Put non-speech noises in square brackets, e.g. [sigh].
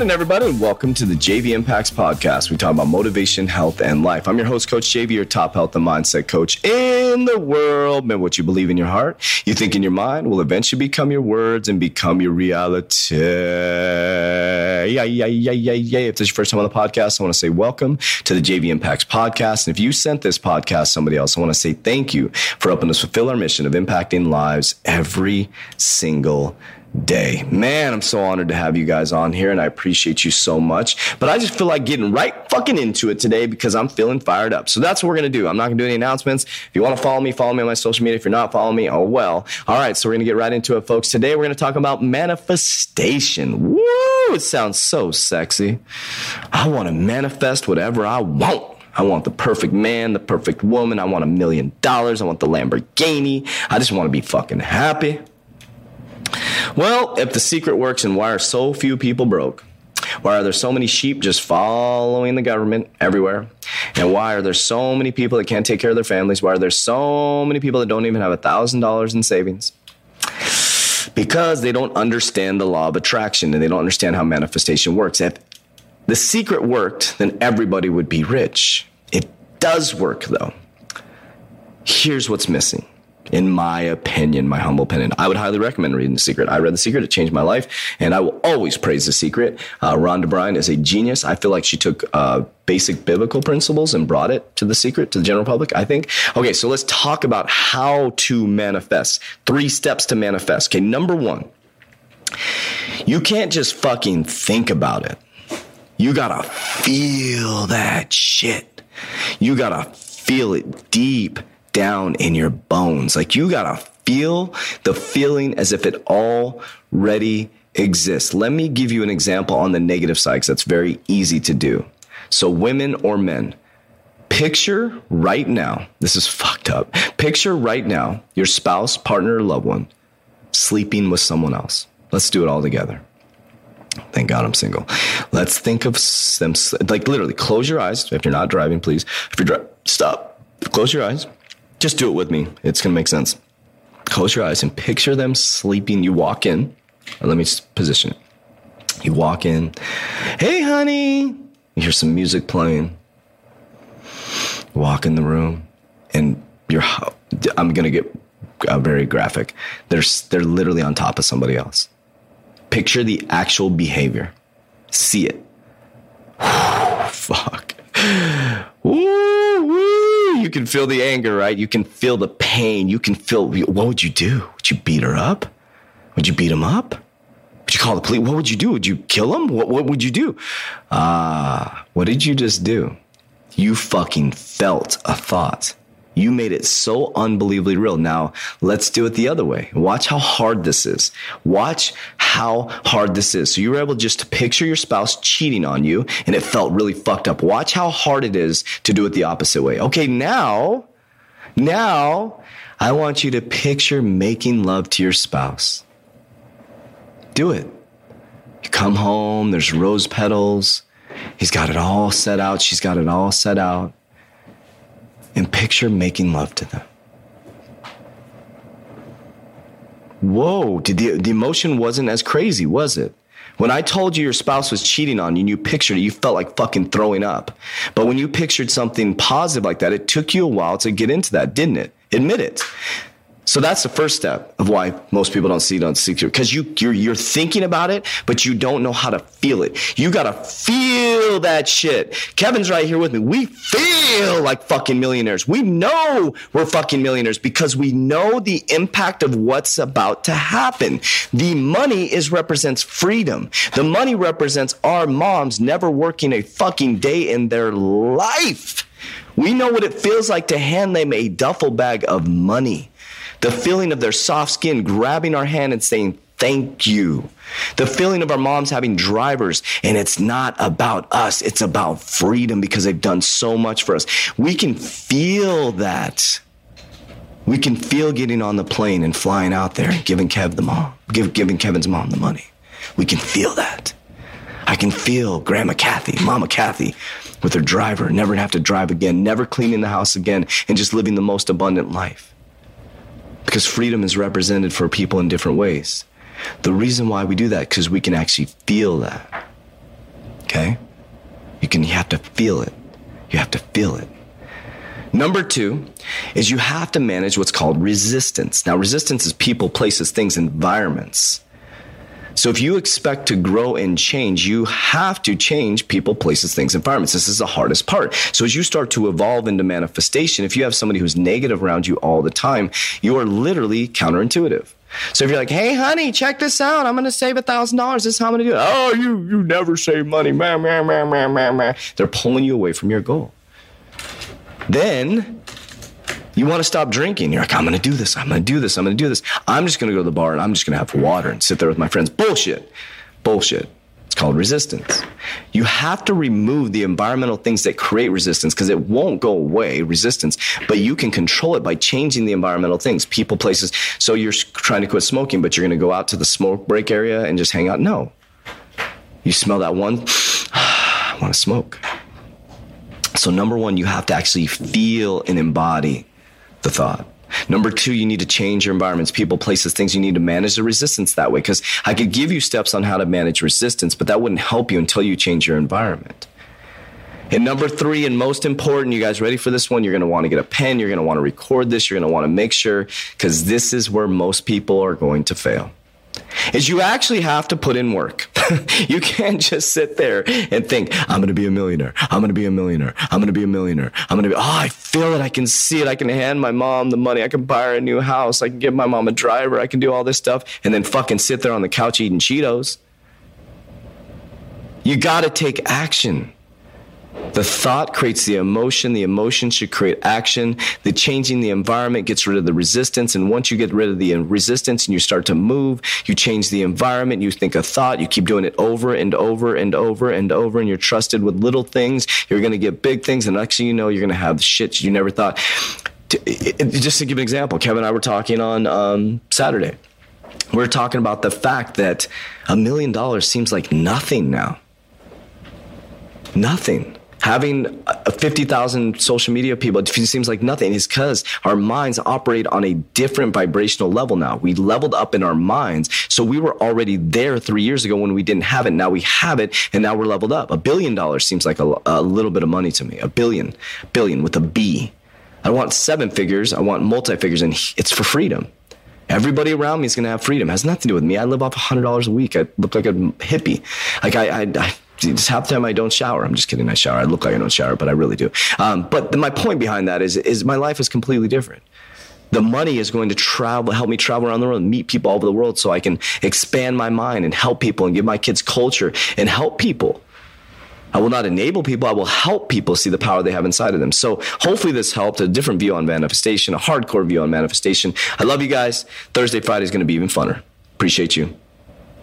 morning, everybody, and welcome to the JV Impacts Podcast. We talk about motivation, health, and life. I'm your host, Coach JV, your top health and mindset coach in the world. Man, what you believe in your heart, you think in your mind, will eventually become your words and become your reality. Yeah, yeah, yeah, yeah, yeah. If this is your first time on the podcast, I want to say welcome to the JV Impacts Podcast. And if you sent this podcast to somebody else, I want to say thank you for helping us fulfill our mission of impacting lives every single day. Man, I'm so honored to have you guys on here and I appreciate you so much. But I just feel like getting right fucking into it today because I'm feeling fired up. So that's what we're going to do. I'm not going to do any announcements. If you want to follow me, follow me on my social media. If you're not following me, oh well. All right, so we're going to get right into it, folks. Today we're going to talk about manifestation. Woo! It sounds so sexy. I want to manifest whatever I want. I want the perfect man, the perfect woman. I want a million dollars. I want the Lamborghini. I just want to be fucking happy. Well, if the secret works, and why are so few people broke? Why are there so many sheep just following the government everywhere? And why are there so many people that can't take care of their families? Why are there so many people that don't even have a $1,000 in savings? Because they don't understand the law of attraction and they don't understand how manifestation works. If the secret worked, then everybody would be rich. It does work, though. Here's what's missing in my opinion, my humble opinion. I would highly recommend reading The Secret. I read The Secret. It changed my life. And I will always praise The Secret. Uh, Rhonda Byrne is a genius. I feel like she took uh, basic biblical principles and brought it to The Secret, to the general public, I think. Okay, so let's talk about how to manifest. Three steps to manifest. Okay, number one, you can't just fucking think about it. You gotta feel that shit. You gotta feel it deep down in your bones. Like you gotta feel the feeling as if it already exists. Let me give you an example on the negative side because that's very easy to do. So, women or men, picture right now, this is fucked up. Picture right now your spouse, partner, or loved one sleeping with someone else. Let's do it all together. Thank God I'm single. Let's think of them, like literally close your eyes. If you're not driving, please. If you're driving, stop. Close your eyes just do it with me. It's going to make sense. Close your eyes and picture them sleeping. You walk in. Let me position it. You walk in. Hey, honey. You hear some music playing. Walk in the room, and you're. I'm going to get uh, very graphic. They're they're literally on top of somebody else. Picture the actual behavior. See it. [sighs] Fuck. Woo. You can feel the anger, right? You can feel the pain. You can feel, what would you do? Would you beat her up? Would you beat him up? Would you call the police? What would you do? Would you kill him? What, what would you do? Ah, uh, what did you just do? You fucking felt a thought. You made it so unbelievably real. Now let's do it the other way. Watch how hard this is. Watch how hard this is. So you were able just to picture your spouse cheating on you and it felt really fucked up. Watch how hard it is to do it the opposite way. Okay, now, now I want you to picture making love to your spouse. Do it. You come home, there's rose petals. He's got it all set out. She's got it all set out and picture making love to them. Whoa, did the, the emotion wasn't as crazy, was it? When I told you your spouse was cheating on you and you pictured it, you felt like fucking throwing up. But when you pictured something positive like that, it took you a while to get into that, didn't it? Admit it. So that's the first step of why most people don't see it on secret because you you're, you're thinking about it, but you don't know how to feel it. You gotta feel that shit. Kevin's right here with me. We feel like fucking millionaires. We know we're fucking millionaires because we know the impact of what's about to happen. The money is represents freedom. The money represents our moms never working a fucking day in their life. We know what it feels like to hand them a duffel bag of money. The feeling of their soft skin grabbing our hand and saying, thank you. The feeling of our moms having drivers, and it's not about us, it's about freedom because they've done so much for us. We can feel that. We can feel getting on the plane and flying out there and giving Kev the mom, give, giving Kevin's mom the money. We can feel that. I can feel Grandma Kathy, Mama Kathy, with her driver, never have to drive again, never cleaning the house again, and just living the most abundant life. Because freedom is represented for people in different ways. The reason why we do that because we can actually feel that. Okay? You can you have to feel it. You have to feel it. Number two is you have to manage what's called resistance. Now, resistance is people, places, things, environments. So if you expect to grow and change, you have to change people, places, things, environments. This is the hardest part. So as you start to evolve into manifestation, if you have somebody who's negative around you all the time, you are literally counterintuitive. So if you're like, hey, honey, check this out. I'm going to save a thousand dollars. This is how I'm going to do it. Oh, you, you never save money. Man, man, man, man, man, man. They're pulling you away from your goal. Then you want to stop drinking. You're like, I'm going to do this. I'm going to do this. I'm going to do this. I'm just going to go to the bar and I'm just going to have water and sit there with my friends. Bullshit. Bullshit. It's called resistance. You have to remove the environmental things that create resistance because it won't go away, resistance, but you can control it by changing the environmental things, people, places. So you're trying to quit smoking, but you're going to go out to the smoke break area and just hang out. No. You smell that one, [sighs] I want to smoke. So, number one, you have to actually feel and embody the thought. Number two, you need to change your environments, people, places, things. You need to manage the resistance that way. Because I could give you steps on how to manage resistance, but that wouldn't help you until you change your environment. And number three, and most important, you guys ready for this one? You're going to want to get a pen. You're going to want to record this. You're going to want to make sure, because this is where most people are going to fail is you actually have to put in work. [laughs] you can't just sit there and think, I'm going to be a millionaire. I'm going to be a millionaire. I'm going to be a millionaire. I'm going to be, oh, I feel it. I can see it. I can hand my mom the money. I can buy her a new house. I can give my mom a driver. I can do all this stuff and then fucking sit there on the couch eating Cheetos. You got to take action. The thought creates the emotion. The emotion should create action. The changing the environment gets rid of the resistance. And once you get rid of the resistance and you start to move, you change the environment. You think a thought. You keep doing it over and over and over and over. And you're trusted with little things. You're going to get big things. And next thing you know, you're going to have the shit you never thought. Just to give an example, Kevin and I were talking on um, Saturday. We we're talking about the fact that a million dollars seems like nothing now. Nothing having uh, 50,000 social media people, seems like nothing. It's because our minds operate on a different vibrational level now. We leveled up in our minds. So we were already there three years ago when we didn't have it. Now we have it and now we're leveled up. A billion dollars seems like a, a little bit of money to me. A billion, billion with a B. I want seven figures. I want multi figures and it's for freedom. Everybody around me is going to have freedom. It has nothing to do with me. I live off $100 a week. I look like a hippie. Like I, I, I half the time I don't shower. I'm just kidding. I shower. I look like I don't shower, but I really do. Um, but the, my point behind that is, is my life is completely different. The money is going to travel, help me travel around the world, meet people all over the world, so I can expand my mind and help people and give my kids culture and help people. I will not enable people. I will help people see the power they have inside of them. So hopefully this helped. A different view on manifestation, a hardcore view on manifestation. I love you guys. Thursday, Friday is going to be even funner. Appreciate you.